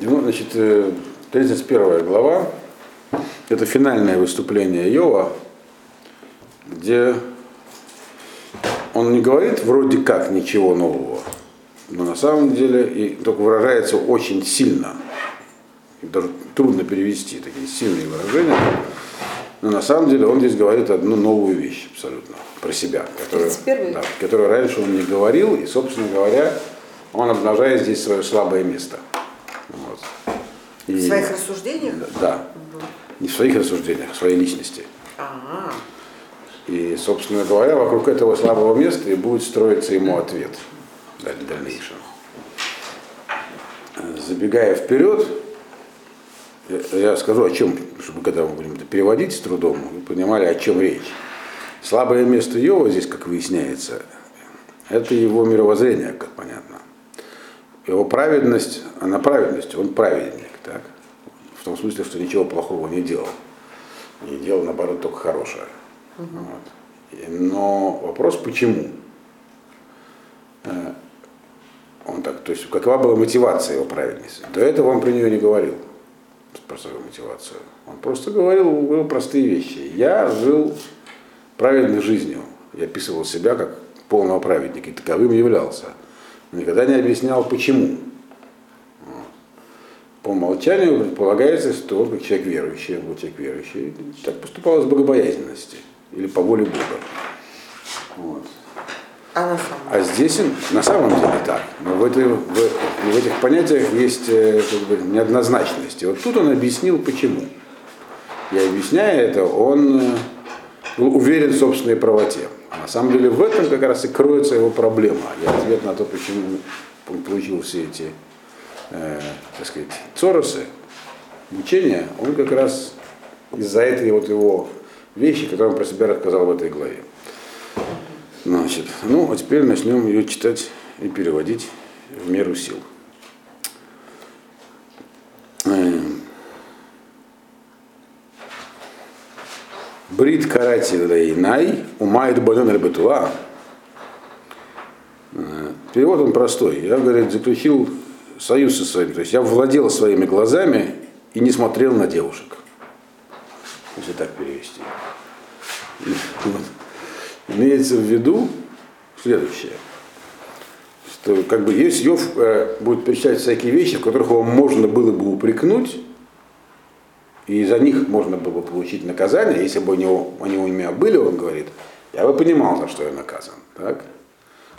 Значит, э, 31 глава, это финальное выступление Иова, где он не говорит вроде как ничего нового, но на самом деле и только выражается очень сильно. Даже трудно перевести такие сильные выражения. Но на самом деле он здесь говорит одну новую вещь абсолютно про себя, которую, 31-й? да, которую раньше он не говорил, и, собственно говоря, он обнажает здесь свое слабое место. Вот. В И- своих рассуждениях? Да. Не в своих рассуждениях, а в своей личности. А, И, собственно говоря, вокруг этого слабого места и будет строиться ему ответ в даль- дальнейшем. Забегая вперед, я, я скажу о чем, чтобы когда мы будем это переводить с трудом, вы понимали, о чем речь. Слабое место Йова здесь, как выясняется, это его мировоззрение, как понятно. Его праведность, она праведность, он праведник, так? В том смысле, что ничего плохого не делал. Не делал, наоборот, только хорошее. Вот. И- Но вопрос, почему? Э, Он так, то есть какова была мотивация его праведности? До этого он про нее не говорил, про свою мотивацию. Он просто говорил, говорил простые вещи. Я жил праведной жизнью. Я описывал себя как полного праведника, и таковым являлся. Никогда не объяснял, почему. По умолчанию предполагается, что он как человек верующий, был человек верующий, так поступал из богобоязненности или по воле Бога. Вот. а на самом А здесь он на самом деле так. Но в, этой- в- в этих понятиях есть э, как бы, неоднозначность. И вот тут он объяснил, почему. И объясняя это, он э, был уверен в собственной правоте. А на самом деле в этом как раз и кроется его проблема. И ответ на то, почему он получил все эти, э, так сказать, цоросы, мучения, он как раз из-за этой вот его вещи, которые он про себя рассказал в этой главе. Значит, ну, а теперь начнем ее читать и переводить в меру сил. Брит карати лейнай, умайт баден ребетуа. Э, Перевод он простой. Я, говорит, заключил союз со своими. То есть я владел своими глазами и не смотрел на девушек. Если так перевести. Вот. Имеется в виду следующее, что как бы если Йов э, будет перечислять всякие вещи, в которых его можно было бы упрекнуть, и за них можно было бы получить наказание, если бы у него, они у меня были, он говорит, я бы понимал, за что я наказан. Так?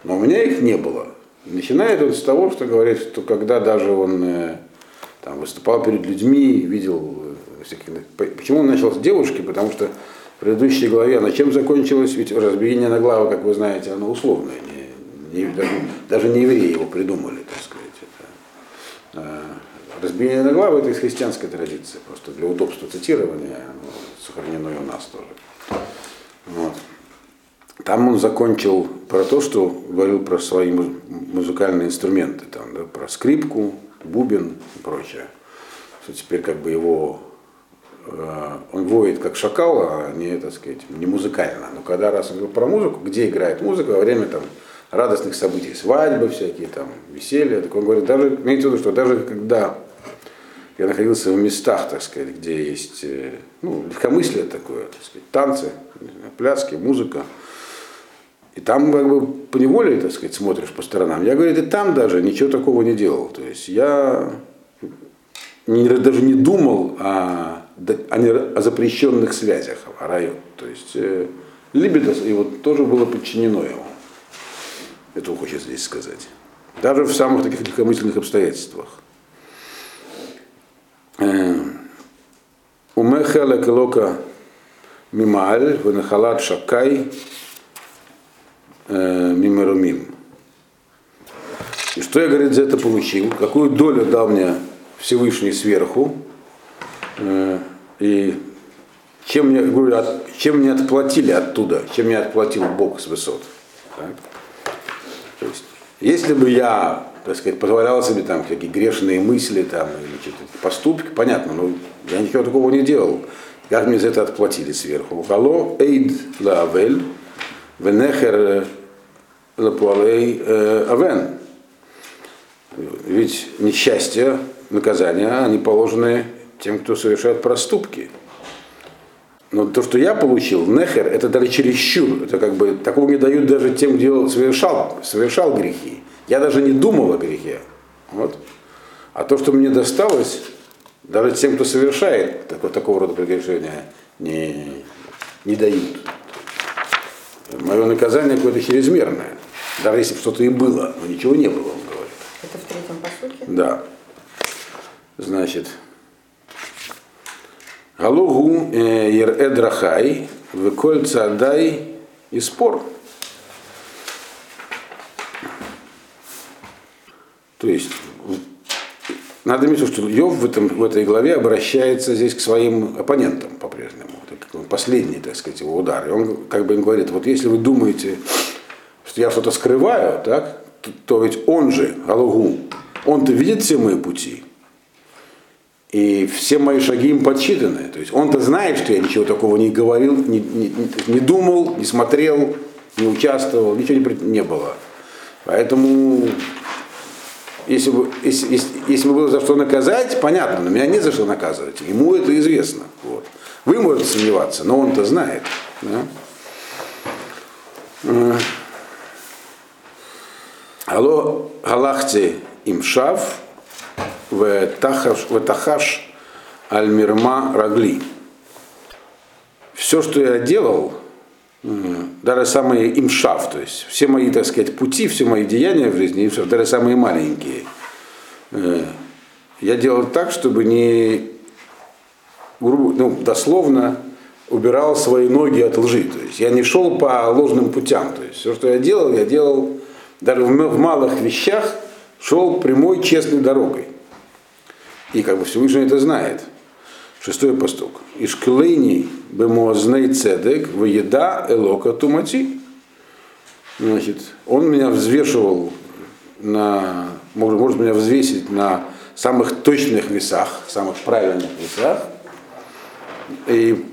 Но у меня их не было. Начинает он с того, что говорит, что когда даже он э, там, выступал перед людьми, видел э, всякие... Почему он начал с девушки? Потому что в предыдущей главе она чем закончилась? Ведь разбиение на главу, как вы знаете, оно условное. Не, не- даже, даже не евреи его придумали, так сказать. Это, э, разбиение на главу это из христианской традиции, просто для удобства цитирования оно сохранено и у нас тоже. Вот. Там он закончил про то, что говорил про свои му- музыкальные инструменты, там, да, про скрипку, бубен и прочее. Что теперь как бы его э, он воет как шакал, а не, так сказать, не музыкально. Но когда раз он говорил про музыку, где играет музыка во время там, радостных событий, свадьбы всякие, там, веселья, так он говорит, даже, имейте в виду, что даже когда я находился в местах, так сказать, где есть э, ну, легкомыслие такое, так сказать, танцы, пляски, музыка, и там как бы по неволе, так сказать, смотришь по сторонам. Я, говорит, и там даже ничего такого не делал. То есть я не- даже не думал о, о, не- о запрещенных связях, о раю. То есть э, либидо его тоже было подчинено ему. Это он хочет здесь сказать. Даже в самых таких легкомысленных обстоятельствах. Э, Умехала келока мимааль, венахалат шакай, э, мимерумим. И что я, говорит, за это получил? Какую долю дал мне Всевышний сверху? Э, И чем мне, говорю, чем мне отплатили оттуда? Чем мне отплатил Бог с высот? Так? Если бы я, так сказать, позволял себе там всякие грешные мысли там, или поступки, понятно, но я ничего такого не делал. Как мне за это отплатили сверху? Хало эйд лавель, венехер лапуалей авен. Ведь несчастье, наказания, они положены тем, кто совершает проступки. Но то, что я получил, нехер, это даже чересчур. Это как бы такого не дают даже тем, кто совершал, совершал грехи. Я даже не думал о грехе. Вот. А то, что мне досталось, даже тем, кто совершает такого, такого рода прегрешения, не, не дают. Мое наказание какое-то чрезмерное. Даже если бы что-то и было, но ничего не было, он говорит. Это в третьем посуке? Да. Значит, Галугу Ерэдрахай, Веколь Цадай и спор. То есть, надо иметь в виду, что Йов в, этом, в этой главе обращается здесь к своим оппонентам по-прежнему. Последний, так сказать, его удар. И он как бы им говорит, вот если вы думаете, что я что-то скрываю, так, то, то ведь он же, Галугу, он-то видит все мои пути. И все мои шаги им подсчитаны. То есть он-то знает, что я ничего такого не говорил, не, не, не думал, не смотрел, не участвовал, ничего не, не было. Поэтому, если бы, если, если, если бы было за что наказать, понятно, но меня не за что наказывать. Ему это известно. Вот. Вы можете сомневаться, но он-то знает. Да? Алло, галахте им шав, в тахаш аль-мирма рагли. Все, что я делал, даже самые имшав, то есть все мои, так сказать, пути, все мои деяния в жизни, даже самые маленькие, я делал так, чтобы не, ну, дословно убирал свои ноги от лжи. То есть я не шел по ложным путям. То есть все, что я делал, я делал даже в малых вещах, шел прямой, честной дорогой. И как бы Всевышний это знает. Шестой постук. Ишклейни бемуазней цедек еда элока тумати. Значит, он меня взвешивал на, может, может меня взвесить на самых точных весах, самых правильных весах. И,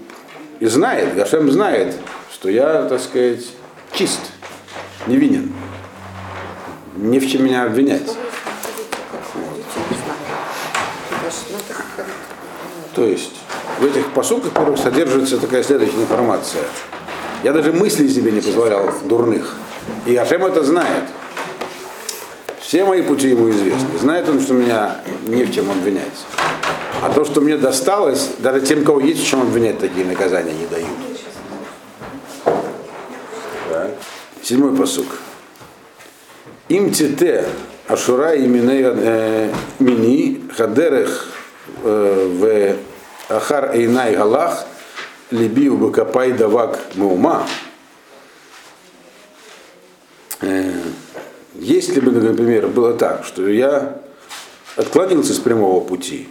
и знает, Гашем знает, что я, так сказать, чист, невинен. Не в чем меня обвинять. То есть в этих посылках, во содержится такая следующая информация. Я даже мысли себе не позволял дурных. И Ашем это знает. Все мои пути ему известны. Знает он, что меня не в чем обвинять. А то, что мне досталось, даже тем, кого есть в чем обвинять, такие наказания не дают. Седьмой посук. Им тите ашура и мини хадерех в Ахар Эйнай Галах, Либиу Бакапай Давак Маума. Если бы, например, было так, что я отклонился с прямого пути,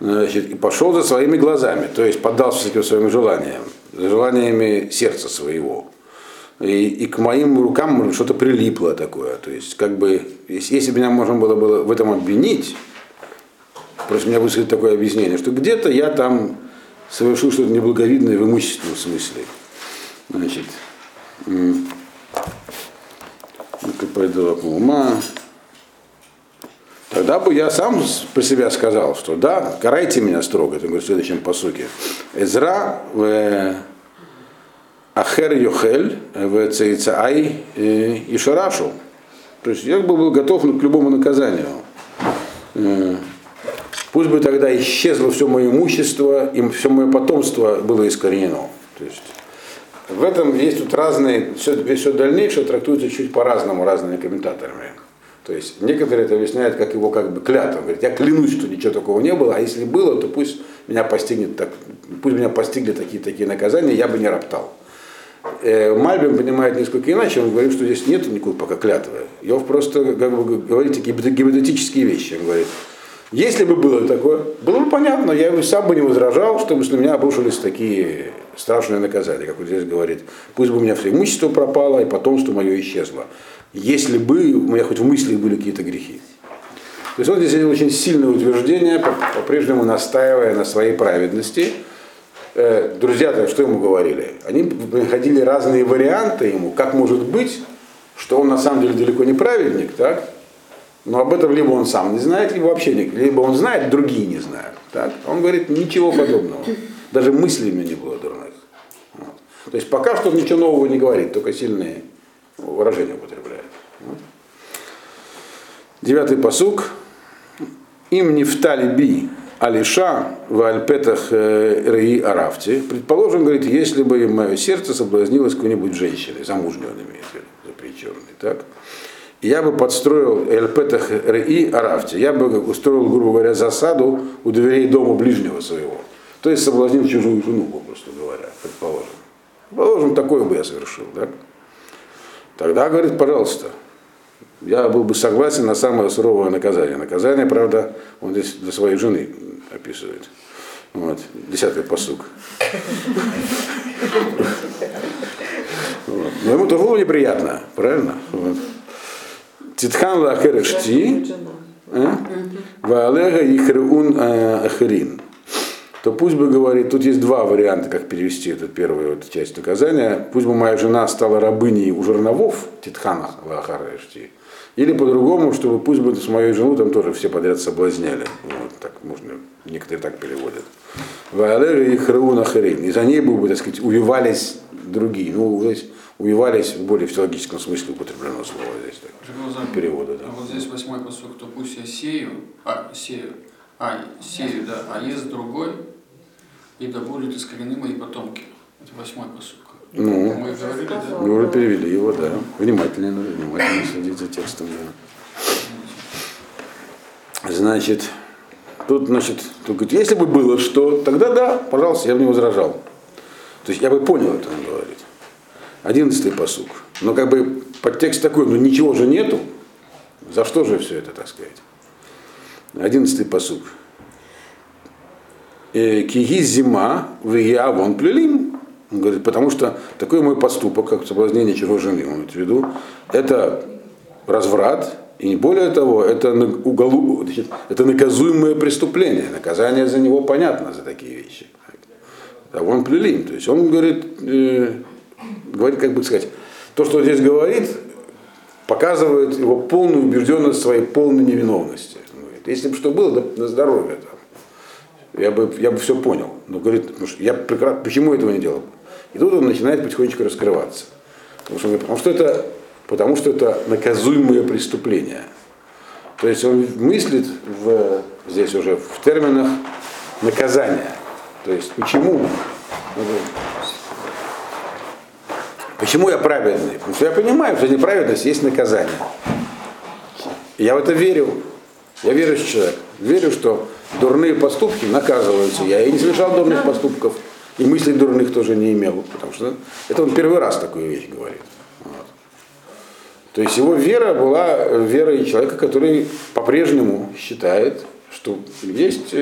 значит, и пошел за своими глазами, то есть поддался всяким своим желаниям, желаниями сердца своего. И, и к моим рукам что-то прилипло такое. То есть, как бы, если, если меня можно было, было в этом обвинить, Просто меня высказать такое объяснение, что где-то я там совершил что-то неблаговидное в имущественном смысле. Значит, пойду ума. Тогда бы я сам про себя сказал, что да, карайте меня строго, это говорит в следующем посуке. Эзра в Ахер Йохель в Цейцаай и Шарашу. То есть я бы был готов к любому наказанию. Пусть бы тогда исчезло все мое имущество, и все мое потомство было искоренено. То есть в этом есть тут разные, все, все дальнейшее трактуется чуть по-разному разными комментаторами. То есть некоторые это объясняют как его как бы клятву. Говорят, я клянусь, что ничего такого не было, а если было, то пусть меня постигнет так, пусть меня постигли такие такие наказания, я бы не роптал. Э, Мальбим понимает несколько иначе, он говорит, что здесь нет никакой пока клятвы. Йов просто как бы говорит такие гипотетические вещи. Он говорит, если бы было такое, было бы понятно, я бы сам бы не возражал, чтобы на меня обрушились такие страшные наказания, как он здесь говорит. Пусть бы у меня все имущество пропало, и потомство мое исчезло. Если бы у меня хоть в мыслях были какие-то грехи. То есть он здесь очень сильное утверждение, по-прежнему настаивая на своей праведности. Э, друзья-то что ему говорили? Они находили разные варианты ему, как может быть, что он на самом деле далеко не праведник, так? Но об этом либо он сам не знает, либо вообще не, либо он знает, другие не знают. Так? Он говорит, ничего подобного. Даже мыслями не было дурных. Вот. То есть пока что он ничего нового не говорит, только сильные выражения употребляет. Вот. Девятый посук. Им нефтали би Алиша в Альпетах Раи Арафти. Предположим, говорит, если бы мое сердце соблазнилось какой-нибудь женщиной, замужней он имеет в виду, запрещенной, так? Я бы подстроил Альпетах Раи Арафти, я бы устроил, грубо говоря, засаду у дверей дома ближнего своего. То есть соблазнил чужую жену, попросту говоря, предположим. Предположим, такое бы я совершил, так? Тогда, говорит, пожалуйста, я был бы согласен на самое суровое наказание. Наказание, правда, он здесь для своей жены описывает. Вот, десятый посук. Но ему тоже было неприятно, правильно? Вот. Титхан лахерешти, ваалега ихреун ахрин. То пусть бы говорит, тут есть два варианта, как перевести эту первую вот часть наказания. Пусть бы моя жена стала рабыней у жерновов, Титхана лахарешти, или по-другому, чтобы пусть бы с моей жену там тоже все подряд соблазняли. Вот так можно, некоторые так переводят. Ваалега и Храуна Харин. И за ней бы, так сказать, увивались другие. Ну, здесь увивались в более физиологическом смысле употреблено слово здесь. Так, перевода, да. А вот здесь восьмой посок, то пусть я сею, а, сею, а, сею, да, а ест другой, и да будут искорены мои потомки. Это восьмой посок. Ну, Мы говорили, да? мы уже перевели его, да. Внимательно, внимательно следить за текстом, да. Значит, тут, значит, тут говорит, если бы было что, тогда да, пожалуйста, я бы не возражал. То есть я бы понял это, он говорит. Одиннадцатый посук. Но как бы подтекст такой, ну ничего же нету. За что же все это, так сказать? Одиннадцатый посук. Киги зима, в вон плелим. Он говорит, потому что такой мой поступок, как соблазнение чужой жены, он имеет в виду, это разврат, и более того, это, уголу, это наказуемое преступление. Наказание за него понятно, за такие вещи. А он плелим. То есть он говорит, э, говорит, как бы сказать, то, что он здесь говорит, показывает его полную убежденность своей полной невиновности. Говорит, если бы что было, да, на здоровье там. Я бы, я бы все понял. Но говорит, я прекрасно, почему этого не делал? И тут он начинает потихонечку раскрываться. Потому что, потому что, это, потому что это наказуемое преступление. То есть он мыслит в, здесь уже в терминах наказания. То есть почему? Почему я праведный? Потому что я понимаю, что неправедность есть наказание. Я в это верю. Я верующий человек. Верю, что дурные поступки наказываются. Я и не совершал дурных поступков. И мыслей дурных тоже не имел. Потому что это он первый раз такую вещь говорит. То есть его вера была верой человека, который по-прежнему считает, что есть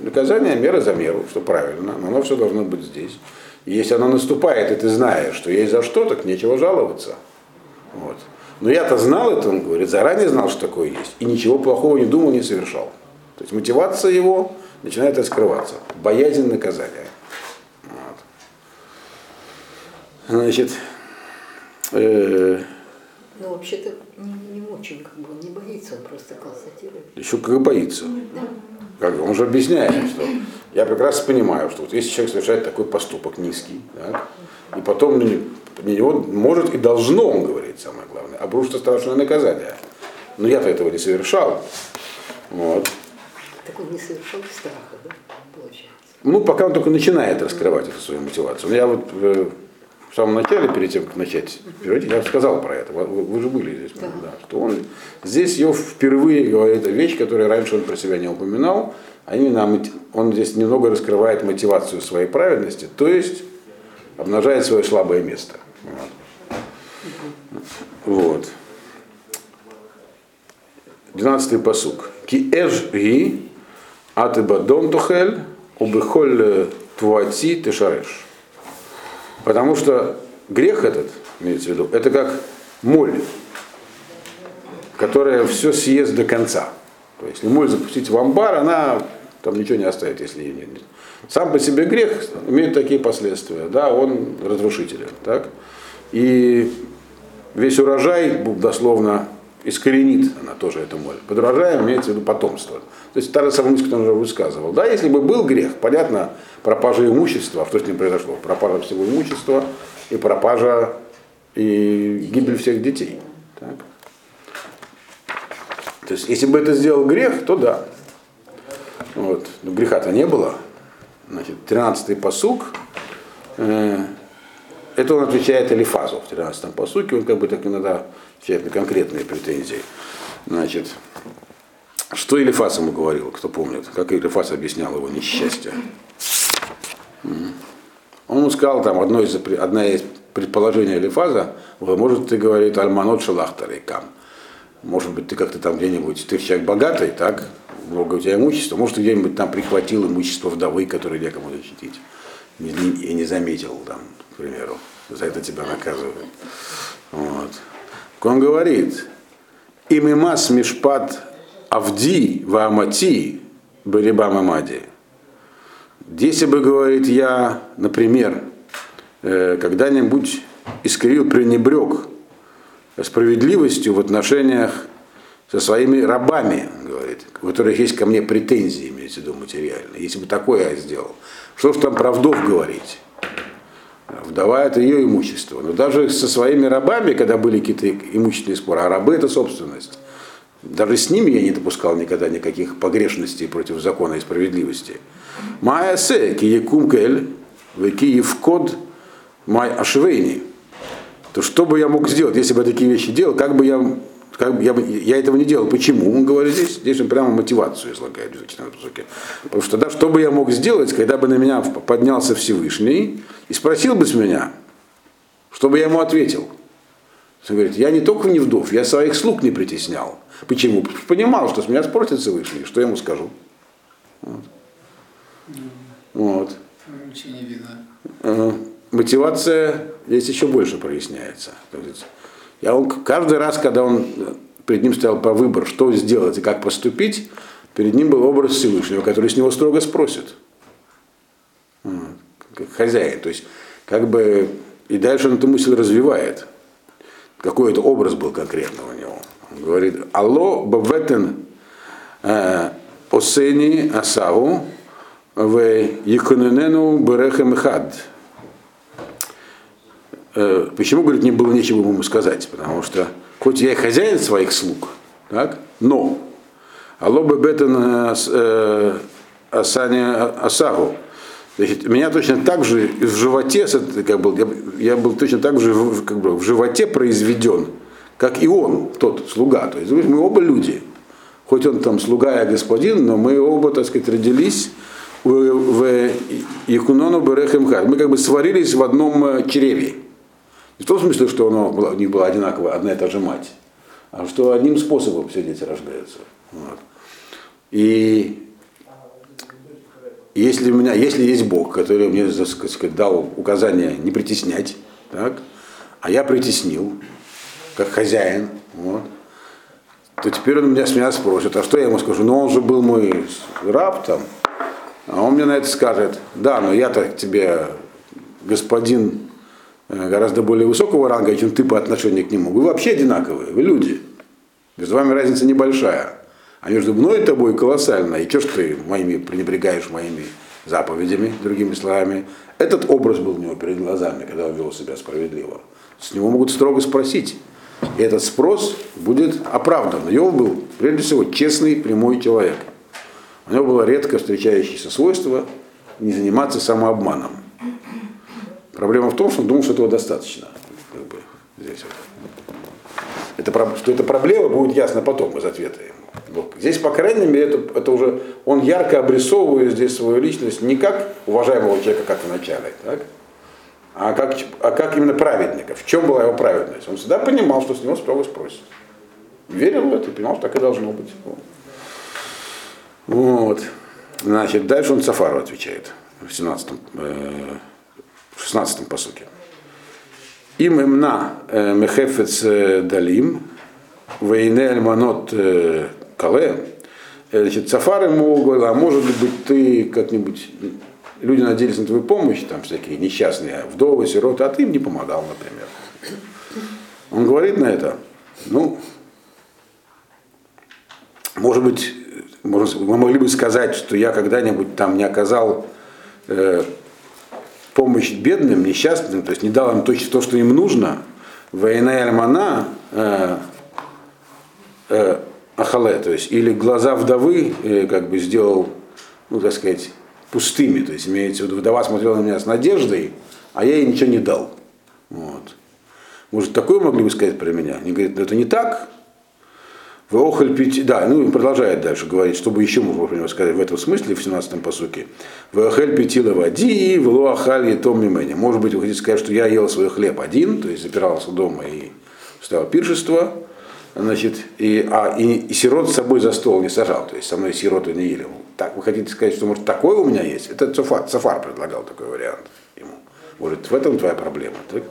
наказание мера за меру, что правильно, но оно все должно быть здесь. И если оно наступает, и ты знаешь, что есть за что, так нечего жаловаться. Вот. Но я-то знал это, он говорит, заранее знал, что такое есть, и ничего плохого не думал, не совершал. То есть мотивация его начинает раскрываться. Боязнь наказания. Вот. Значит, э, Ну, вообще-то не, не очень, как бы, он не боится, он просто констатирует. еще как боится. Как, он же объясняет, что я прекрасно понимаю, что вот если человек совершает такой поступок низкий, так, и потом на него может и должно, он говорит, самое главное, обрушиться страшное наказание. Но я-то этого не совершал. Вот. Так он не совершал страха, да, получается. Ну, пока он только начинает раскрывать эту свою мотивацию. Но я вот э, в самом начале, перед тем, как начать переводить, я сказал про это. Вы, вы же были здесь, да. Да, что он здесь ее впервые говорит о вещь, которую раньше он про себя не упоминал, а именно он здесь немного раскрывает мотивацию своей праведности, то есть обнажает свое слабое место. Вот. Двенадцатый посук. Ки эж ги атыбадон тухель убыхоль твуати тешареш. Потому что грех этот, имеется в виду, это как моль, которая все съест до конца. То есть, если моль запустить в амбар, она там ничего не оставит, если ее нет. Сам по себе грех имеет такие последствия, да, он разрушителен, так? И весь урожай дословно искоренит она тоже эту моль. Под урожаем имеется в виду потомство. То есть та же самая мысль, которую он уже высказывал. Да, если бы был грех, понятно, пропажа имущества, что с ним произошло? Пропажа всего имущества и пропажа и гибель всех детей. Так? То есть, если бы это сделал грех, то да. Вот. Но греха-то не было. Значит, 13-й посук. Э, это он отвечает Элифазу в 13-м посуке. Он как бы так иногда отвечает на конкретные претензии. Значит, что Элифаз ему говорил, кто помнит? Как Элифаз объяснял его несчастье? Он ему сказал, там, одно из, одна из предположений Элифаза, может, ты, говорит, альманот шалахтарикам. Может быть, ты как-то там где-нибудь, ты человек богатый, так, много у тебя имущества, может, ты где-нибудь там прихватил имущество вдовы, которое некому защитить. Не- И не заметил, там, к примеру, за это тебя наказывают. Вот. Он говорит, имимас мишпат авди ваамати барибам амади. Если бы, говорит, я, например, э, когда-нибудь искривил, пренебрег справедливостью в отношениях со своими рабами, говорит, у которых есть ко мне претензии, имеется в виду материальные. Если бы такое я сделал, что ж там про вдов говорить? Вдова это ее имущество. Но даже со своими рабами, когда были какие-то имущественные споры, а рабы это собственность, даже с ними я не допускал никогда никаких погрешностей против закона и справедливости. Майя се, киекум кель, в код май ашвейни. То что бы я мог сделать, если бы я такие вещи делал, как бы я, как бы я, я этого не делал. Почему? Он говорит здесь, здесь он прямо мотивацию излагает в 14 посоке. Потому что да, что бы я мог сделать, когда бы на меня поднялся Всевышний и спросил бы с меня, что бы я ему ответил. Он говорит, я не только не вдов, я своих слуг не притеснял. Почему? Что Понимал, что с меня спросит Всевышний, что я ему скажу. Вот. Вот. Ничего не видно. Мотивация здесь еще больше проясняется. Я он, каждый раз, когда он э, перед ним стоял по выбор, что сделать и как поступить, перед ним был образ Всевышнего, который с него строго спросит. Как хозяин. То есть, как бы, и дальше он эту мысль развивает. Какой это образ был конкретно у него. Он говорит, алло баветен э, осени асаву в Еконенену Берехем Хад. Э, Почему, говорит, не было нечего ему сказать? Потому что, хоть я и хозяин своих слуг, так, но Алло Бетен Асаня Асагу. Значит, меня точно так же в животе, как был, я, я был точно так же в, как бы, в животе произведен, как и он, тот слуга. То есть мы оба люди. Хоть он там слуга и господин, но мы оба, так сказать, родились в, Якунону Берехемхад. Мы как бы сварились в одном э, чреве. Не в том смысле, что оно у них была одинаковая одна и та же мать, а что одним способом все дети рождаются. Вот. И если у меня, если есть Бог, который мне сказать, дал указание не притеснять, так, а я притеснил, как хозяин, вот, то теперь он меня с меня спросит, а что я ему скажу? Ну он же был мой раб там, а он мне на это скажет, да, но я-то тебе господин э, гораздо более высокого ранга, чем ты по отношению к нему. Вы вообще одинаковые, вы люди. Между вами разница небольшая. А между мной и тобой колоссальная. И что ж ты моими пренебрегаешь моими заповедями, другими словами. Этот образ был у него перед глазами, когда он вел себя справедливо. С него могут строго спросить. И этот спрос будет оправдан. Йов был, прежде всего, честный, прямой человек. У него было редко встречающееся свойство не заниматься самообманом. Проблема в том, что он думал, что этого достаточно. Как бы, здесь вот. это, что это проблема, будет ясно потом из ответа ему. Здесь, по крайней мере, это, это уже он ярко обрисовывает здесь свою личность не как уважаемого человека, как в начале, так? А, как, а как именно праведника. В чем была его праведность? Он всегда понимал, что с него строго спросят. Верил в это и понимал, что так и должно быть. Вот. Значит, дальше он Сафару отвечает в 17 э, в 16 посуке. Им имна э, мехефец э, далим, вейне альманот э, кале. Э, Значит, Сафар ему говорил, а может быть ты как-нибудь, люди надеялись на твою помощь, там всякие несчастные вдовы, сироты, а ты им не помогал, например. Он говорит на это, ну, может быть, мы могли бы сказать, что я когда-нибудь там не оказал э, помощь бедным, несчастным, то есть не дал им точно то, что им нужно, война альмана э, э, ахале, то есть или глаза вдовы э, как бы сделал, ну так сказать, пустыми, то есть имеется в виду, вдова смотрела на меня с надеждой, а я ей ничего не дал. Вот. Может, такое могли бы сказать про меня? Они говорят, ну это не так. Вы охаль пяти, да, ну продолжает дальше говорить, чтобы еще можно него сказать в этом смысле, в 17-м посуке. Вы охаль пятила води, в ахаль и том мимени. Может быть, вы хотите сказать, что я ел свой хлеб один, то есть запирался дома и ставил пиршество, значит, и, а, и, и сирот с собой за стол не сажал, то есть со мной сироту не ели. Так, вы хотите сказать, что может такое у меня есть? Это Цафар, Цафар предлагал такой вариант ему. Говорит, в этом твоя проблема. Так?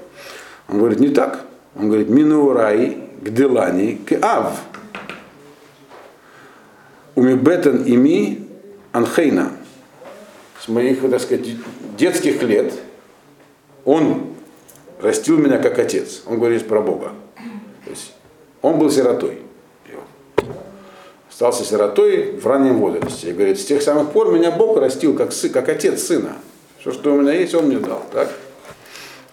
Он говорит, не так. Он говорит, минурай гделани к ав. Умибетан ими анхейна. С моих, так сказать, детских лет он растил меня как отец. Он говорит про Бога. То есть он был сиротой. Остался сиротой в раннем возрасте. И говорит, с тех самых пор меня Бог растил как, сын, как отец сына. Все, что у меня есть, он мне дал. Так?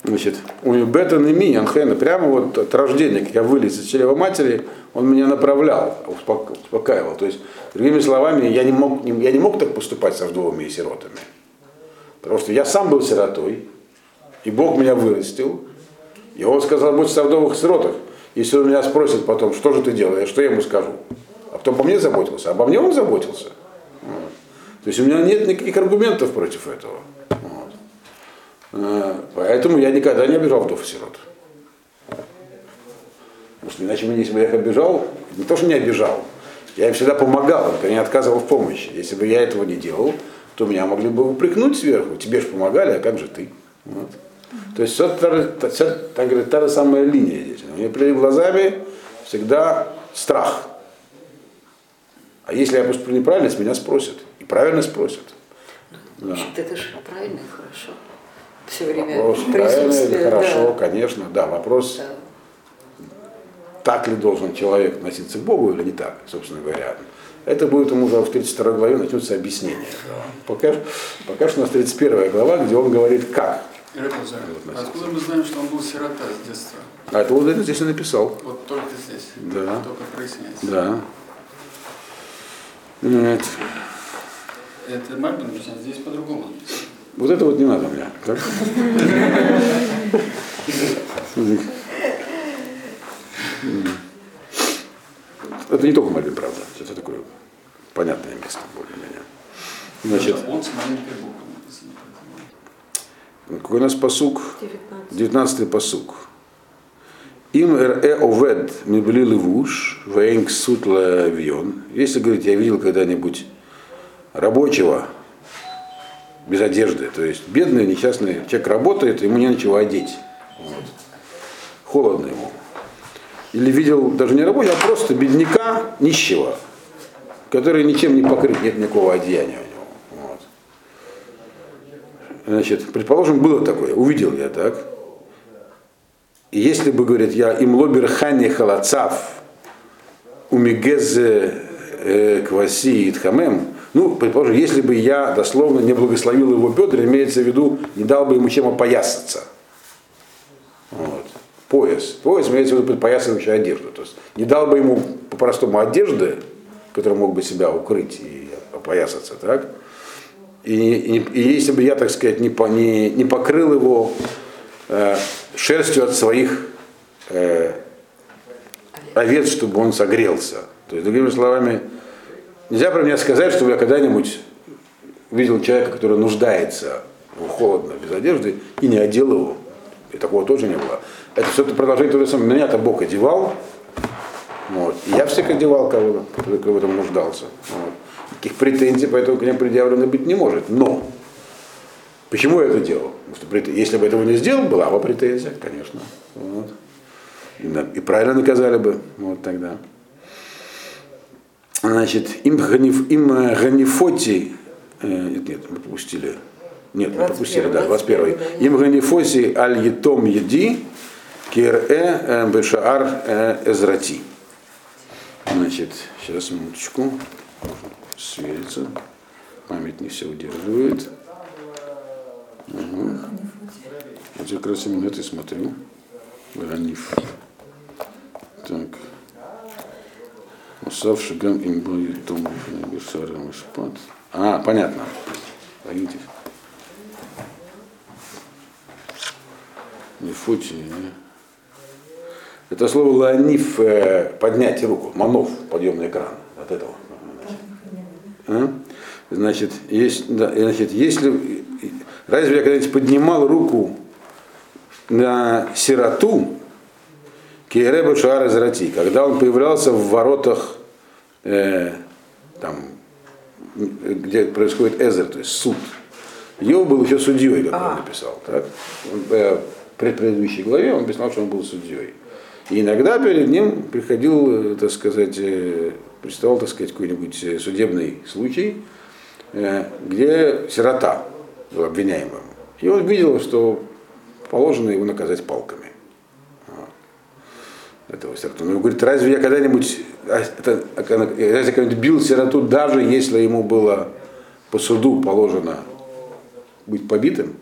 Значит, у Бетан и Ми, Анхена, прямо вот от рождения, как я вылез из чрева матери, он меня направлял, успокаивал. То есть, другими словами, я не мог, я не мог так поступать со вдовами и сиротами. Потому что я сам был сиротой, и Бог меня вырастил. И он сказал, будь о вдовых и сиротах. Если он меня спросит потом, что же ты делаешь, что я ему скажу? А потом по мне заботился, обо мне он заботился. То есть у меня нет никаких аргументов против этого. Э, поэтому я никогда не обижал вдов и сирот. Потому что иначе если бы я их обижал, не то, что не обижал, я им всегда помогал, я не отказывал в помощи. Если бы я этого не делал, то меня могли бы упрекнуть сверху. Тебе же помогали, а как же ты? Вот. То есть все, та, вся, так говорит, та же самая линия здесь. У меня перед глазами всегда страх. А если я поступлю неправильно, с меня спросят. И правильно спросят. Да. Значит, это же правильно и хорошо. Все время вопрос правильно или хорошо, да. конечно, да. Вопрос, да. так ли должен человек относиться к Богу или не так, собственно говоря. Это будет ему уже в 32 главе начнется объяснение. Да. Пока, пока что у нас 31 глава, где он говорит, как вот, откуда мы знаем, что он был сирота с детства? А это вот здесь и написал. Вот только здесь. Да. Только проясняется. Да. Нет. Это Мальбин написано, здесь по-другому написано. Вот это вот не надо мне. Так? Это не только Мальбин, правда. Это такое понятное место более-менее. Значит, он с маленькой буквы. Какой у нас посук? 19 посук. Им э овед мебли левуш, вейнг сутла вьон. Если, говорить, я видел когда-нибудь рабочего без одежды, то есть бедный, несчастный человек работает, ему не ничего одеть. Вот. Холодно ему. Или видел даже не рабочего, а просто бедняка нищего, который ничем не покрыт, нет никакого одеяния Значит, предположим, было такое, увидел я так. И если бы, говорит, я им лобер хани халацав, умигез э, кваси и тхамем, ну, предположим, если бы я дословно не благословил его бедра, имеется в виду, не дал бы ему чем опоясаться. Вот. Пояс. Пояс имеется в виду подпоясывающую одежду. То есть не дал бы ему по-простому одежды, который мог бы себя укрыть и опоясаться, так? И, и, и если бы я, так сказать, не, по, не, не покрыл его э, шерстью от своих э, овец, чтобы он согрелся. То есть, другими словами, нельзя про меня сказать, что я когда-нибудь видел человека, который нуждается в холодно, без одежды, и не одел его. И такого тоже не было. Это все это продолжение того же самого. Меня-то Бог одевал, вот. И я всех одевал кого-то, кто в этом нуждался. Вот. Никаких претензий по этому к ним предъявлено быть не может. Но почему я это делал? Потому что если бы этого не сделал, была бы претензия, конечно. Вот. И, и правильно наказали бы вот тогда. Значит, им, ганиф, им э, ганифоти, э, нет, нет, мы пропустили, нет, мы пропустили, да, 21. Им ганифоси аль етом еди, кир э бешаар эзрати. Значит, сейчас минуточку. Сверится. Память не все удерживает. Угу. Вот я как раз именно это и смотрю. Ранив. Так. Усав шагам им был том Бешарам Шпат. А, понятно. Пойдите. Не фути, не. Это слово ланиф э, поднять руку, манов, подъемный экран. От этого. А? Значит, есть, да, значит, если разве я когда-нибудь поднимал руку на сироту, Киереба Шуар Израти, когда он появлялся в воротах, э, там, где происходит Эзер, то есть суд. Йов был еще судьей, как он написал. Так? Э, в предыдущей главе он писал, что он был судьей. И иногда перед ним приходил, э, так сказать, представал, так сказать, какой-нибудь э, судебный случай, э, где сирота был обвиняемым. И он видел, что положено его наказать палками. Этого сироту. Но он говорит, разве я когда-нибудь а, это, разве я когда-нибудь бил сироту, даже если ему было по суду положено быть побитым?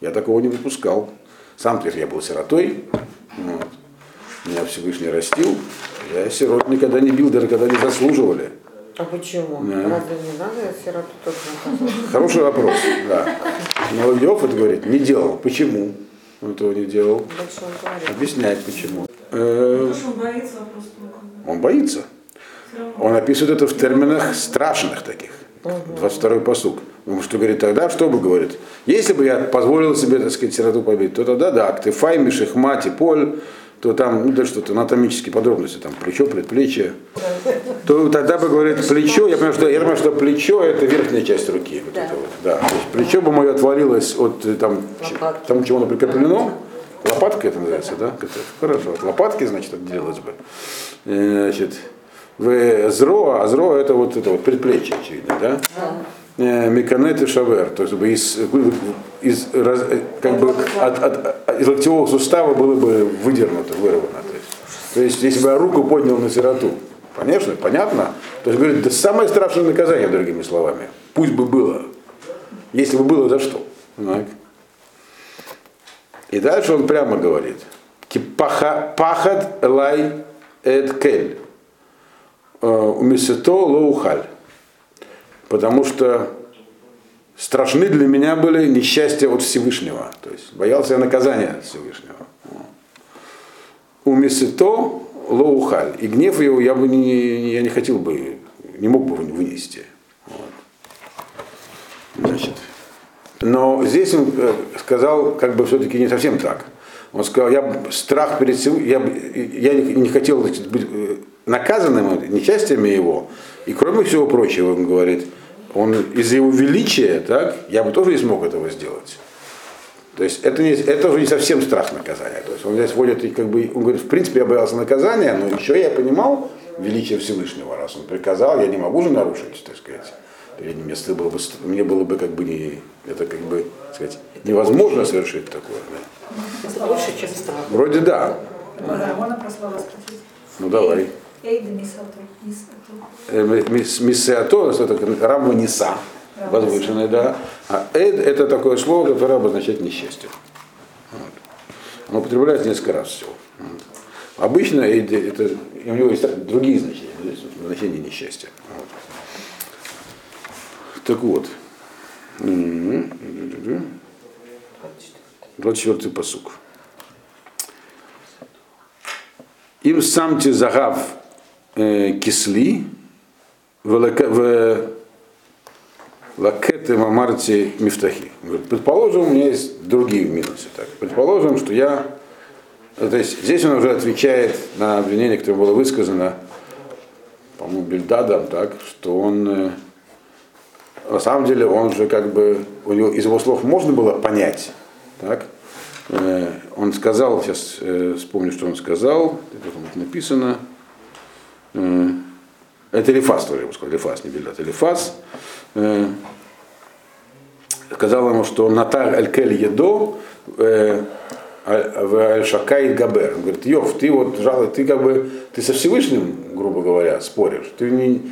Я такого не выпускал. Сам я был сиротой, вот. Меня Всевышний растил, я сирот никогда не бил, даже когда не заслуживали. А почему? Да. Разве не надо сироту тоже наказывать? Хороший вопрос, да. Но Йов это говорит, не делал. Почему он этого не делал? Объяснять почему. Э, Потому что он боится. Он боится. Он описывает это в терминах страшных таких. 22-й посук. Потому что говорит, тогда что бы говорит? Если бы я позволил себе, так сказать, сироту побить, то тогда да, ктефай, мишехмати, поль, то там, ну да что-то, анатомические подробности, там плечо, предплечье, то тогда бы говорит плечо, я понимаю, что, я понимаю, что плечо это верхняя часть руки. Вот Да. это вот, да. То есть плечо бы мое отвалилось от э, там, Лопатки. там чего оно прикреплено, лопатка это называется, да? Хорошо, от лопатки, значит, отделилось бы. Э, Значит, в зро, а зро это вот это вот предплечье, очевидно, да? Э, Меканет и шавер, то есть бы из, из, раз- э, как бы от, от- из локтевого сустава было бы выдернуто, вырвано. То есть, то есть если бы я руку поднял на сироту, конечно, понятно, то есть говорит, да самое страшное наказание, другими словами, пусть бы было, если бы было за что. Так. И дальше он прямо говорит, «Ки паха- пахад лай эд кель, э, умисето лоухаль потому что страшны для меня были несчастья от Всевышнего. То есть боялся я наказания от Всевышнего. У Месито лоухаль. И гнев его я бы не, я не хотел бы, не мог бы вынести. Значит. Но здесь он э, сказал, как бы все-таки не совсем так. Он сказал, я страх перед Всев- я, я не, не хотел значит, быть э, наказанным несчастьями его. И кроме всего прочего, он говорит, он из-за его величия, так, я бы тоже не смог этого сделать. То есть это, не, это уже не совсем страх наказания. То есть он здесь вводит, и как бы, он говорит, в принципе, я боялся наказания, но еще я понимал величие Всевышнего, раз он приказал, я не могу же нарушить, так сказать. Перед ним, если было бы, мне было бы как бы не, это как бы, так сказать, невозможно совершить такое. да. Это больше, чем страх. Вроде да. Да, можно про слова спросить? Ну давай. Эйда Мисато. Мисато. Это раму Ниса, возвышенное, да. А эд это такое слово, которое обозначает несчастье. Вот. Оно употребляется несколько раз всего. Вот. Обычно эд, это, у него есть другие значения, здесь значение несчастья. Вот. Так вот. М-м-м. 24 посук. Им самти загав э, кисли в лакеты мамарти мифтахи. Предположим, у меня есть другие минусы. Так. Предположим, что я... То есть здесь он уже отвечает на обвинение, которое было высказано, по-моему, Бельдадом, так, что он э, на самом деле он же как бы, у него, из его слов можно было понять, так, Э, он сказал, сейчас э, вспомню, что он сказал, это написано, это Элифас тоже, бы сказал, Элифас, не Бельдад, Элифас, Э, сказал ему, что Натар Аль-Кель Едо, э, а- в Аль-Шакай Габер. Он говорит, Йов, ты вот жалуй, ты как бы, ты со Всевышним, грубо говоря, споришь. Ты не,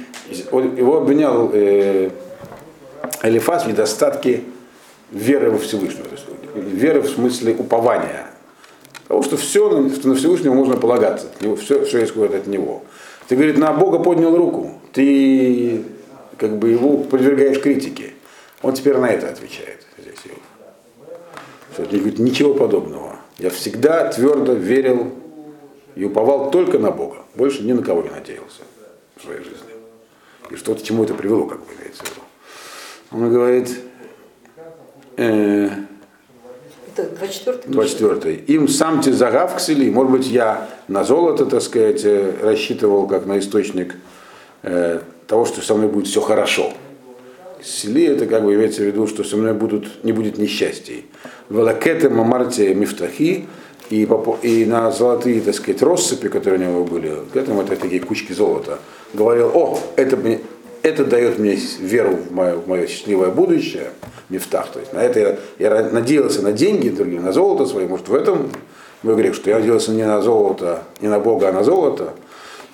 его обвинял э, Алифас в недостатке веры во Всевышнего. То есть, веры в смысле упования. Потому что все, что на Всевышнего можно полагаться. Все, все исходит от него. Ты, говорит, на Бога поднял руку. Ты как бы его подвергаешь критике. Он теперь на это отвечает. Здесь Иов. Что, он говорит, ничего подобного. Я всегда твердо верил и уповал только на Бога. Больше ни на кого не надеялся в своей жизни. И что к чему это привело, как бы имеется в виду. Он говорит, э, Это 24 24. Им сам те загавксили, может быть, я на золото, так сказать, э, рассчитывал как на источник э, того, что со мной будет все хорошо. Сели это как бы имеется в виду, что со мной будут, не будет несчастий. Велакеты мамарте мифтахи, и, и на золотые, так сказать, россыпи, которые у него были, к этому это такие кучки золота, говорил, о, это, мне- это дает мне веру в мое, в мое счастливое будущее, мифтах. То есть на это я, я надеялся на деньги, другие, на золото свое. Может, в этом мой грех, что я надеялся не на золото, не на Бога, а на золото.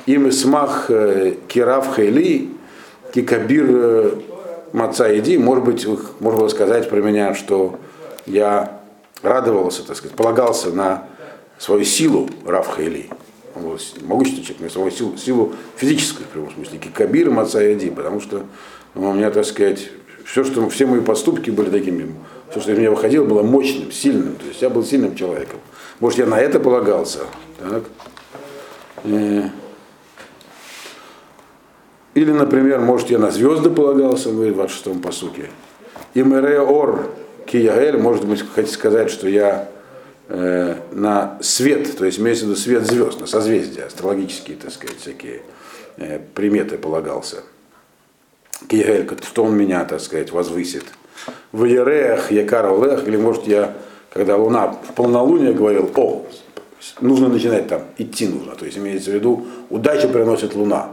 Им смах э, кирав хейли, кикабир э, маца еди, может быть, можно сказать про меня, что я радовался, так сказать, полагался на свою силу Рав Хейли. Он был могущественный человек, на свою силу, силу физическую, в прямом смысле, кикабир маца еди, потому что ну, у меня, так сказать, все, что, все мои поступки были такими, все, что из меня выходило, было мощным, сильным, то есть я был сильным человеком. Может, я на это полагался, так? Э, или, например, может, я на звезды полагался, он говорит в 26-м посуке. И мэре ор кияэль, может быть, хотите сказать, что я э, на свет, то есть имеется в виду свет звезд, на созвездия, астрологические, так сказать, всякие э, приметы полагался. Кияэль, что он меня, так сказать, возвысит. В Ереях, Якар Олех, или может я, когда луна в полнолуние говорил, о, нужно начинать там, идти нужно. То есть имеется в виду, удачу приносит луна.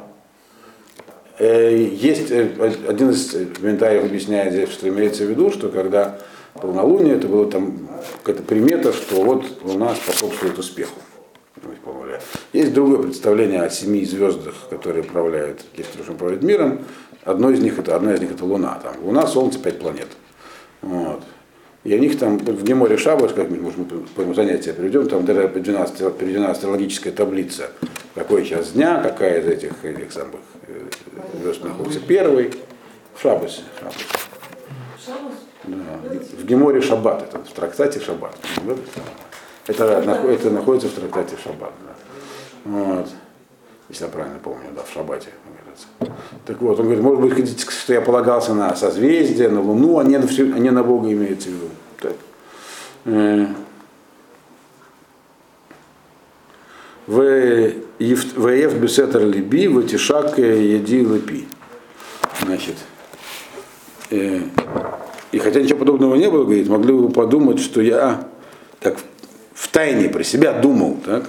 Э, Есть один из комментариев объясняет здесь, что имеется в виду, что когда полнолуние, это было там какая-то примета, что вот Луна способствует успеху. Ну, Есть другое представление о семи звездах, которые управляют, которые управляют миром. Одно из них это, одна из них это Луна. Там Луна, Солнце, пять планет. Вот. И у них там в Геморе Шаббат, как мы, может, мы занятия приведем, там даже приведена, приведена астрологическая таблица, какой час дня, какая из этих, этих самых э, звезд находится первый. В Шаббасе. В Геморе Шаббат, это в трактате Шаббат. Это, это находится в трактате Шаббат. Да. Вот. Если я правильно помню, да, в Шаббате. Так вот, он говорит, может быть, хотите, что я полагался на созвездие, на Луну, а не на, всю- а не на Бога имеется в виду. Так. Э, В Ев Бесетер Либи, в Тишак Еди Лепи. Значит, э, и хотя ничего подобного не было, говорит, могли бы подумать, что я так в тайне про себя думал, так?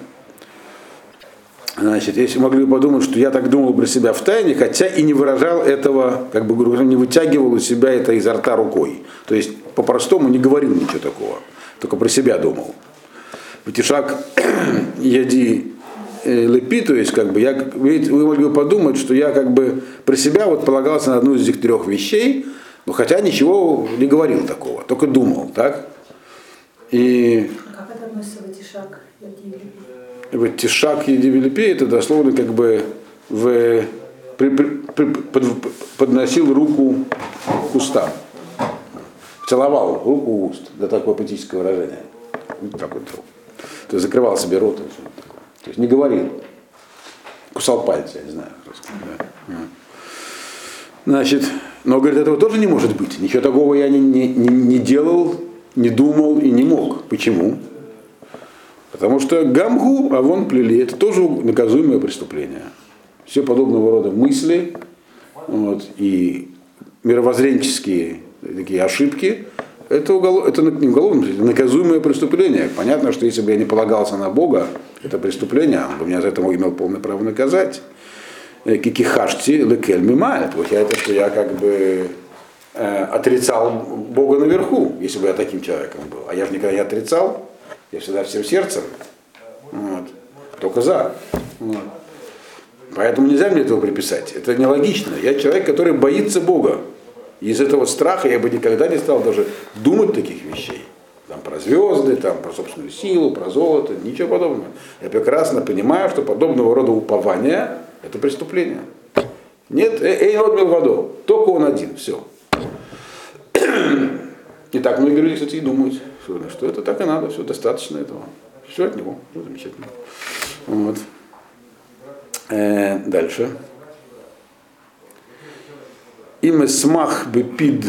Значит, если могли бы подумать, что я так думал про себя в тайне, хотя и не выражал этого, как бы грубо не вытягивал у себя это изо рта рукой. То есть по-простому не говорил ничего такого, только про себя думал. Ватишак яди э, лепи, то есть как бы я, вы могли бы подумать, что я как бы про себя вот полагался на одну из этих трех вещей, но хотя ничего не говорил такого, только думал, так? И А как это относится в Тишак? Я тебе вот тишак едивилипи это дословно как бы в, при- при- при- под- подносил руку к устам. Целовал руку уст, до такое поэтическое выражение. Вот так вот. То есть закрывал себе рот. и. То есть не говорил. Кусал пальцы, я не знаю. просто, да. Значит, но говорит, этого тоже не может быть. Ничего такого я не, не, не, делал, не думал и не мог. Почему? Потому что гамгу, а вон плели, это тоже наказуемое преступление. Все подобного рода мысли вот, и мировоззренческие такие ошибки, это, уголов, это не уголовное, это наказуемое преступление. Понятно, что если бы я не полагался на Бога, это преступление, он бы меня за это имел полное право наказать. Кикихашти лекель мималь. Получается, что я как бы э, отрицал Бога наверху, если бы я таким человеком был. А я же никогда не отрицал. Я всегда всем сердцем. Вот. Только за. Вот. Поэтому нельзя мне этого приписать. Это нелогично. Я человек, который боится Бога. Из этого страха я бы никогда не стал даже думать таких вещей. Там про звезды, там про собственную силу, про золото, ничего подобного. Я прекрасно понимаю, что подобного рода упование – это преступление. Нет, эй, отбил воду, только он один, все. И так многие люди, кстати, и думают, что, что это так и надо, все, достаточно этого. Все от него, все замечательно. Вот. Э, дальше. Им смах бепид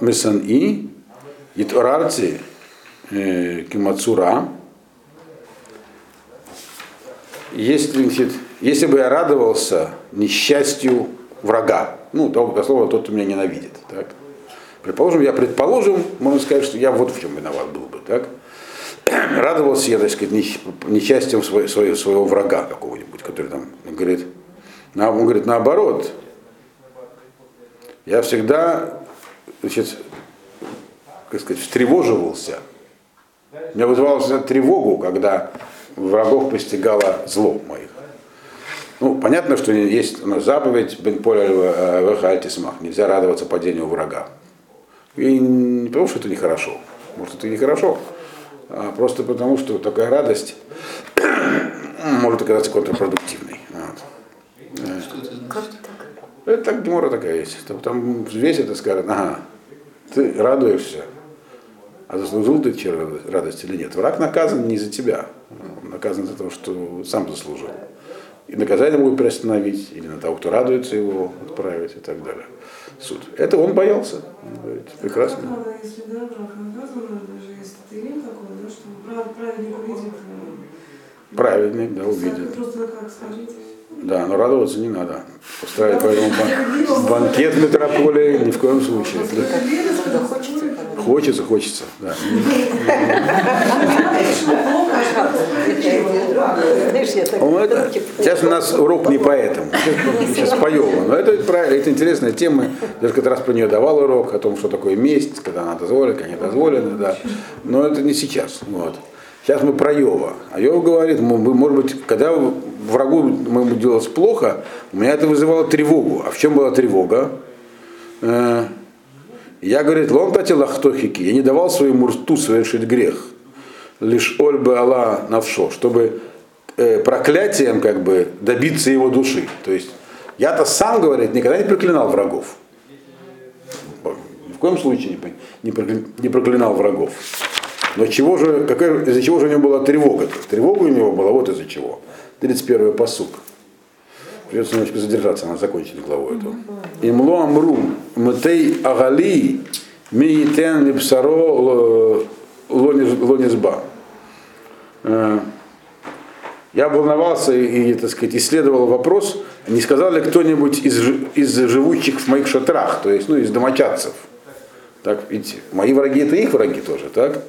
месан и Итварарти э, Кимацура. Если, если бы я радовался несчастью врага, ну, того слово, тот, кто меня ненавидит, так? Предположим, я предположим, можно сказать, что я вот в чем виноват был бы, так? Радовался я, так сказать, несчастьем своего, своего врага какого-нибудь, который там говорит, он говорит, наоборот, я всегда значит, как сказать, встревоживался. Меня вызывало тревогу, когда врагов постигало зло моих. Ну, понятно, что есть у нас заповедь Бен Поля Вехальтисмах. Нельзя радоваться падению врага. И не потому, что это нехорошо. Может, это и нехорошо. А просто потому, что такая радость может оказаться контрпродуктивной. Вот. Что это? Как так? Это так гемора такая есть. Там весь это скажет, ага, ты радуешься, а заслужил ты радость или нет? Враг наказан не за тебя, он наказан за то, что сам заслужил. И наказание могут приостановить, или на того, кто радуется его, отправить и так далее. Суд. Это он боялся. Он говорит, прекрасно. Правда, если да, враг наказан, даже если ты такой, да, что прав- праведник увидит. э, Праведный, да, увидит. Просто как скажите. Да, но радоваться не надо. Устраивать поэтому бан- банкет в метрополии ни в коем случае. Когда хочется, Хочется. Да. Так Ну, это, сейчас у нас урок не по этому. Сейчас поем. Но это, правильно, это интересная тема. Я как раз про нее давал урок о том, что такое месть, когда она дозволена, когда не дозволена. Да. Но это не сейчас. Вот. Сейчас мы про Йова. А Йова говорит, мы, может быть, когда врагу моему делалось плохо, у меня это вызывало тревогу. А в чем была тревога? Э, Я, говорит, лом лахтохики, я не давал своему рту совершить грех. Лишь ольбы Алла навшо, чтобы э, проклятием как бы добиться его души. То есть я-то сам, говорит, никогда не проклинал врагов. Ни в коем случае не проклинал врагов. Но чего же, какая, из-за чего же у него была тревога? Тревога у него была вот из-за чего. 31 посук. Придется немножко задержаться, она закончена главу эту. Имло амру, мтей агали, миитен липсаро лонизба. Э, Я волновался и, так сказать, исследовал вопрос, не сказал ли кто-нибудь из, из живущих в моих шатрах, то есть, ну, из домочадцев. Так, ведь мои враги это их враги тоже, так?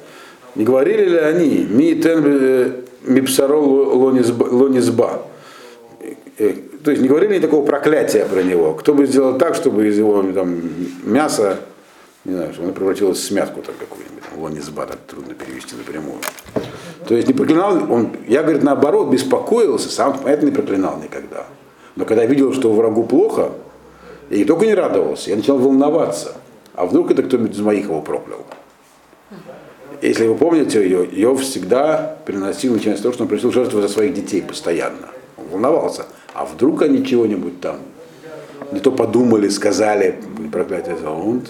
Не говорили ли они ми тен э, мипсаро лонизба? Э, То есть не говорили ли такого проклятия про него? Кто бы сделал так, чтобы из его там, мяса, не знаю, чтобы оно превратилось в смятку там какую-нибудь, лонизба, так трудно перевести напрямую. То есть не проклинал, он, я, говорит, наоборот, беспокоился, сам, понятно, не проклинал никогда. Но когда видел, что врагу плохо, я не только не радовался, я начал волноваться. А вдруг это кто-нибудь из моих его проклял? Если вы помните, Иов Иов всегда приносил, начиная с того, что он приносил жертву за своих детей постоянно. Он волновался. А вдруг они чего-нибудь там не то подумали, сказали, проклятие он,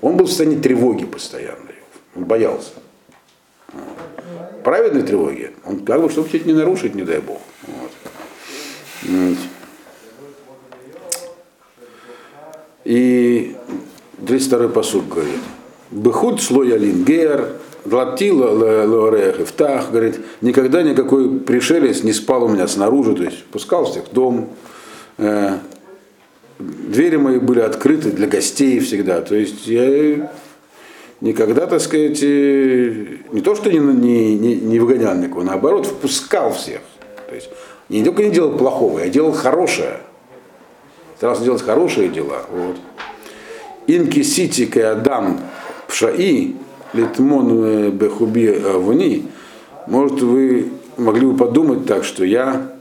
он был в состоянии тревоги постоянной. Он боялся. Праведной тревоги. Он как бы, чтобы чуть не нарушить, не дай бог. Вот. И 32-й посуд говорит. Бехуд слой алингер, длатила лорех и втах, говорит, никогда никакой пришелец не спал у меня снаружи, то есть пускался в дом. Э, двери мои были открыты для гостей всегда. То есть я никогда, так сказать, э, не то, что не, не, не, не выгонял никого, наоборот, впускал всех. То есть не только не делал плохого, я делал хорошее. Старался делать хорошие дела. Вот. Инки сити адам пшаи, литмон э, бехуби авни, может, вы могли бы подумать так, что я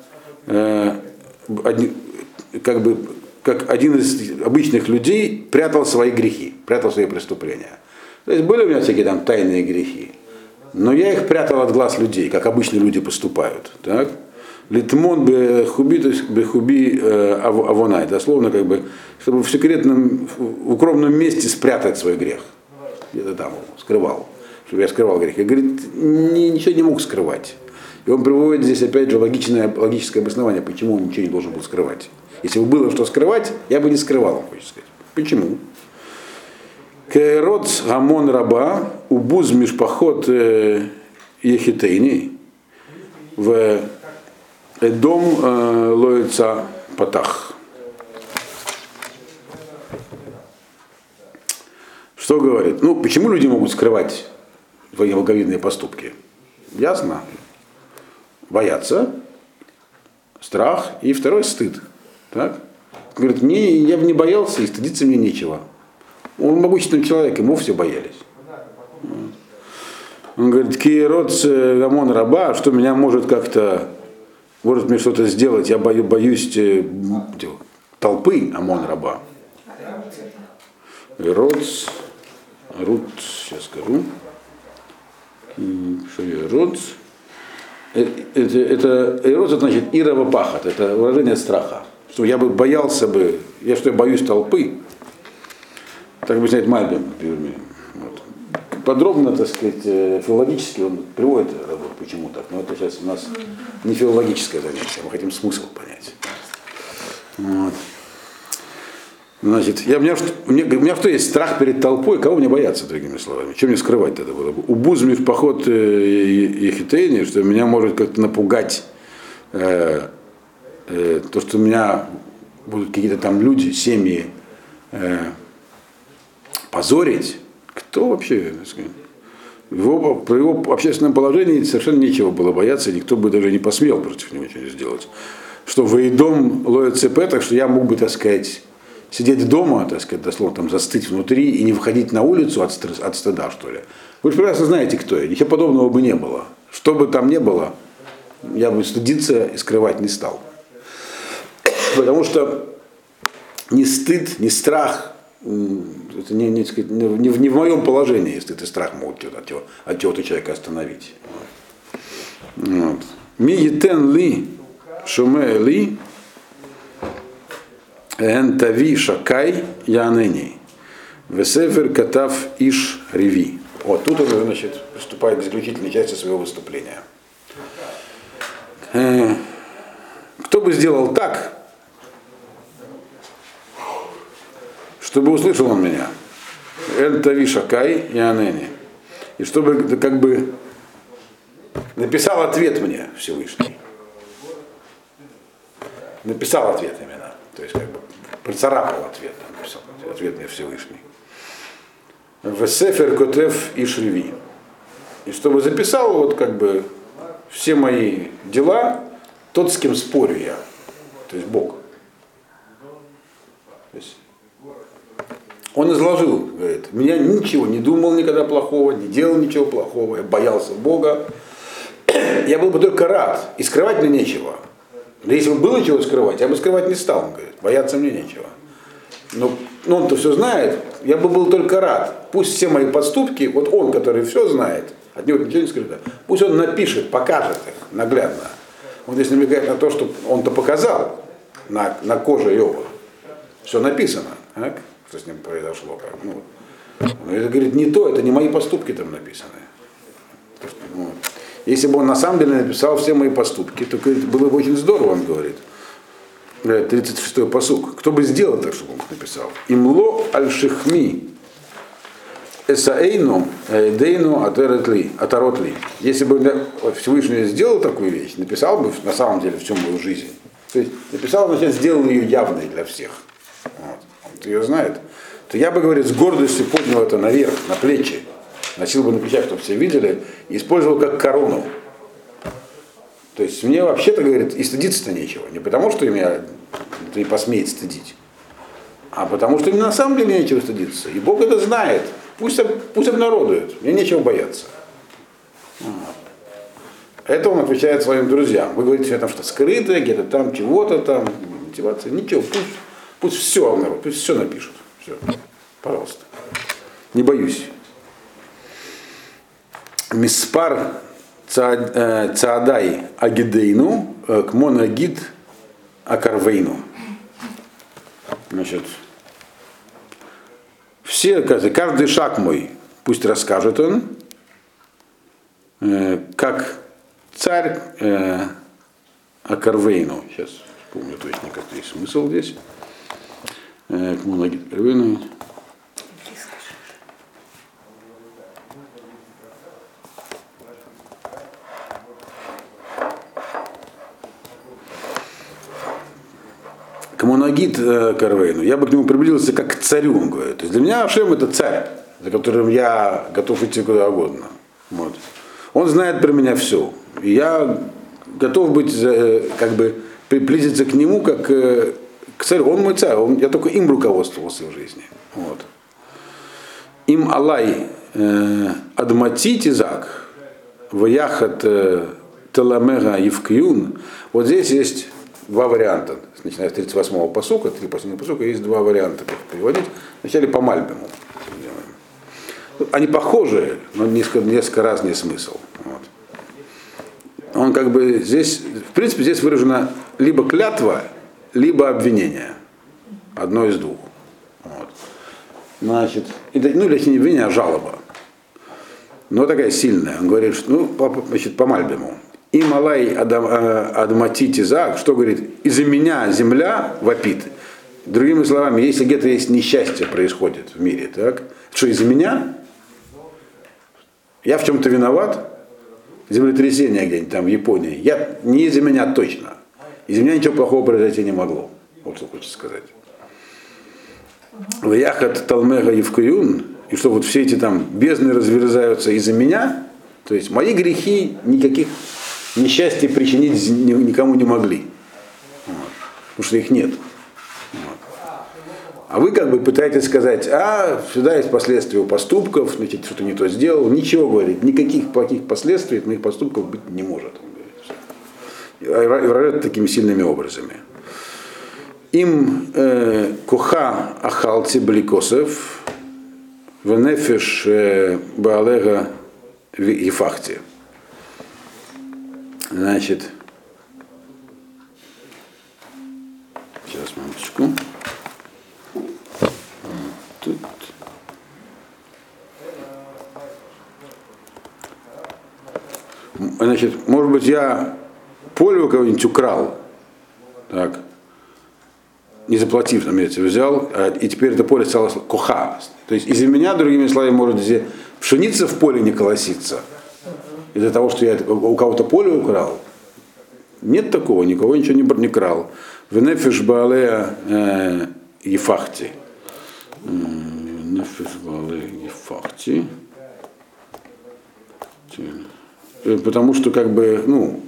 э, одни- как бы как один из обычных людей прятал свои грехи, прятал свои преступления. То есть были у меня всякие там тайные грехи, но я их прятал от глаз людей, как обычные люди поступают. Так? Литмон бехуби, то есть бехуби э, ав- авонай, дословно как бы, чтобы в секретном, в укромном месте спрятать свой грех. Где-то там скрывал, чтобы я скрывал грех. И говорит, ни- ничего не мог скрывать. И он приводит здесь опять же логичное, логическое обоснование, почему он ничего не должен был скрывать. Если бы было что скрывать, я бы не скрывал, он сказать. Почему? Керот гамон раба, убуз мишпахот э, ехитейни, в дом э, лоица патах. Что говорит? Ну, почему люди могут скрывать свои благовидные поступки? Ясно. Боятся, страх и второй стыд. Так? Говорит, мне, я бы не боялся и стыдиться мне нечего. Он могущественный человек, ему все боялись. Он говорит, киерот гамон раба, что меня может как-то, может мне что-то сделать, я бою, боюсь э, толпы Амон раба. Роц, Рут, сейчас скажу. Роц. Э, Это, это, это значит Ирова пахот, это выражение страха. Что я бы боялся бы, я что я боюсь толпы, так объясняет Мальбим, например. Вот. Подробно, так сказать, э, филологически он приводит, вот почему так, но это сейчас у нас не филологическое занятие, мы хотим смысл понять. Вот. Значит, я, у, меня, у, меня, у меня что есть страх перед толпой, кого мне бояться, другими словами? Чем мне скрывать это было? бы? У Бузми в поход э, Ехитейни, что меня может как-то напугать э, э, то, что у меня будут какие-то там люди, семьи э, позорить. Кто вообще, так сказать, его, про его общественном положении совершенно нечего было бояться, никто бы даже не посмел против него ничего сделать. Что воедом ловит ЦП, так что я мог бы, так сказать, сидеть дома, так сказать, дословно там застыть внутри и не выходить на улицу от, стресс- от стыда, что ли. Вы же прекрасно знаете, кто я. Ничего подобного бы не было. Что бы там ни было, я бы стыдиться и скрывать не стал. Потому что ни стыд, ни страх, это не, не, не, не в- моем положении стыд и страх могут от чего- от чего-то человека остановить. Вот. Ми етен ли шуме ли эн тави шакай янени. Весефер катав иш реви. Вот тут он, значит, приступает к заключительной части своего выступления. Э, Кто бы сделал так, чтобы услышал он меня. Эн тави шакай янени. И чтобы как бы написал ответ мне Всевышний. Написал ответ именно. То есть как бы процарапал ответ, написал ответ мне Всевышний. В Сефер Котев и Шреви. И чтобы записал вот как бы все мои дела, тот, с кем спорю я. То есть Бог. То есть он изложил, говорит, меня ничего не думал никогда плохого, не делал ничего плохого, я боялся Бога. Я был бы только рад, и скрывать мне нечего. Да если бы было чего скрывать, я бы скрывать не стал, он говорит, бояться мне нечего. Но ну, он-то все знает, я бы был только рад. Пусть все мои поступки, вот он, который все знает, от него ничего не скрыто, пусть он напишет, покажет их наглядно. Вот здесь намекает на то, что он-то показал на, на коже Иова. Все написано, так? что с ним произошло. Как, ну, но это говорит не то, это не мои поступки там написаны. Ну, если бы он на самом деле написал все мои поступки, то было бы очень здорово, он говорит. Говорит, 36-й посук. Кто бы сделал так, чтобы он написал? Имло аль-шихми эсаэйну дейну атеретли, аtarotли. Если бы Всевышний сделал такую вещь, написал бы на самом деле всю мою жизнь. То есть написал, значит, сделал ее явной для всех. Вот. Он ее знает. То я бы, говорит, с гордостью поднял это наверх, на плечи. Носил бы на плечах, чтобы все видели, и использовал как корону. То есть мне вообще-то, говорит, и стыдиться-то нечего. Не потому, что меня не посмеет стыдить, а потому что мне на самом деле нечего стыдиться. И Бог это знает. Пусть, пусть обнародуют, мне нечего бояться. Это он отвечает своим друзьям. Вы говорите, там что скрытое, где-то там чего-то там, мотивация. Ничего, пусть, пусть все обнародуют, пусть все напишут. Все, пожалуйста. Не боюсь. Миспар э, Цаадай Агидейну э, к Монагид Акарвейну. Значит, все, каждый, шаг мой, пусть расскажет он, э, как царь Акарвейну. Сейчас вспомню точно, какой смысл здесь. К Монагид Акарвейну. К Монагит э, Карвейну, я бы к нему приблизился как к царю, он говорит. То есть для меня Ашем это царь, за которым я готов идти куда угодно. Вот. Он знает про меня все. И я готов быть, э, как бы, приблизиться к нему как э, к царю. Он мой царь, он, я только им руководствовался в жизни. Вот. Им Алай э, Адмати Тизак, Ваяхат Теламега Евкиюн. Вот здесь есть два варианта. Начиная с 38-го посука, три последних посука, есть два варианта, как переводить. Вначале по Мальбиму. делаем. Они похожие, но несколько, несколько разный смысл. Вот. Он как бы здесь, в принципе, здесь выражена либо клятва, либо обвинение. Одно из двух. Вот. Значит, ну, или не обвинение, а жалоба. Но такая сильная. Он говорит, что, ну, по, значит, по Мальбиму. И Малай Адам, э, Адмати Тизак, что говорит, из-за меня земля вопит. Другими словами, если где-то есть несчастье происходит в мире, так, что из-за меня, я в чем-то виноват, землетрясение где-нибудь там в Японии, я, не из-за меня точно. Из-за меня ничего плохого произойти не могло. Вот что хочется сказать. Ваяхат Талмега Евкаюн, и что вот все эти там бездны разверзаются из-за меня, то есть мои грехи никаких несчастья причинить ни- никому не могли. Вот. Потому что их нет. А вы как бы пытаетесь сказать, а сюда есть последствия у поступков, значит, что-то не то сделал. Ничего, говорит, никаких плохих последствий от моих поступков быть не может. И выражает такими сильными образами. Им э, куха ахалти бликосов, венефиш э, баалега ефахти. Значит, сейчас, минуточку. Тут. Значит, может быть, я поле у кого-нибудь украл, так, не заплатив, имеется, взял, а, и теперь это поле стало куха. То есть из-за меня, другими словами, может пшеница в поле не колосится. Из-за того, что я у кого-то поле украл. Нет такого, никого ничего не, не крал. Венефиш балея э, ефахти. Венефиш балея ефахти. Э, Потому что, как бы, ну,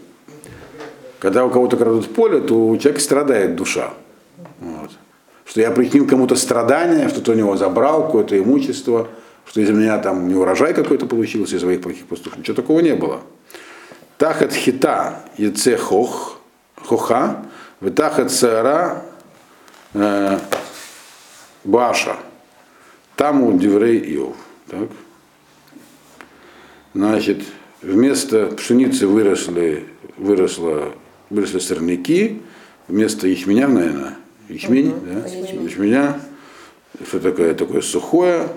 когда у кого-то крадут поле, то у человека страдает душа. Вот. Что я причинил кому-то страдания, что-то у него забрал, какое-то имущество, что из-за меня там не урожай какой-то получился из-за моих плохих поступков. Ничего такого не было. Тахат хита яце хох, хоха, витахат саара э, баша. Там у диврей Иов. Так? Значит, вместо пшеницы выросли, выросло, выросли сорняки, вместо ячменя, наверное, ячмень, да? ячменя, что такое, такое сухое.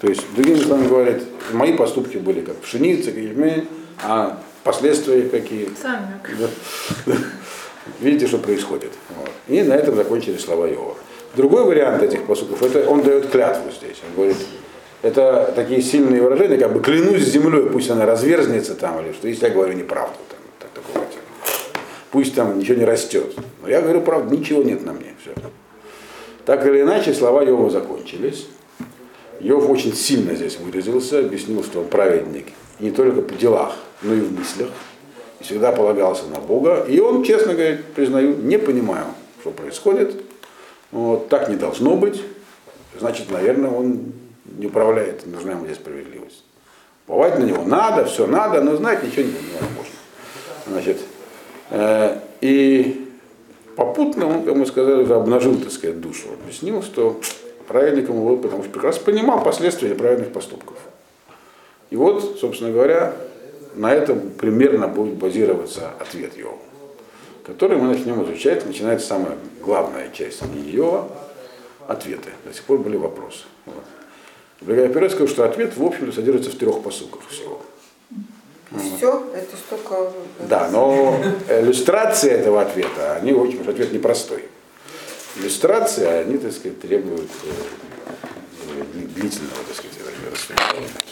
То есть, другими словами говорят, мои поступки были как пшеница, как а последствия какие. Сальник. Видите, что происходит. Вот. И на этом закончились слова Иова. Другой вариант этих посудов, это он дает клятву здесь. Он говорит, это такие сильные выражения, как бы клянусь землей, пусть она разверзнется там, или что, если я говорю неправду, там, так, такого. Пусть там ничего не растет. Но я говорю правду, ничего нет на мне. Все. Так или иначе, слова Иова закончились. Иов очень сильно здесь выразился, объяснил, что он праведник не только по делах, но и в мыслях. И всегда полагался на Бога. И он, честно говоря, признаю, не понимаю, что происходит. Вот, так не должно быть. Значит, наверное, он не управляет, нужна ему здесь справедливость. Уповать на него надо, все надо, но знать ничего не невозможно. Значит, э, и попутно он, как мы сказали, обнажил, так сказать, душу. Объяснил, что праведником был, потому что прекрасно понимал последствия неправильных поступков. И вот, собственно говоря, на этом примерно будет базироваться ответ его, который мы начнем изучать. Начинается самая главная часть ее ответы. До сих пор были вопросы. Вот. Вперед скажу, что ответ, в общем-то, содержится в трех посылках всего. Все, это столько... Да, но иллюстрация этого ответа, они очень, потому что ответ непростой. Иллюстрации, они, так сказать, требуют э, длительного, так сказать, рассмотрения.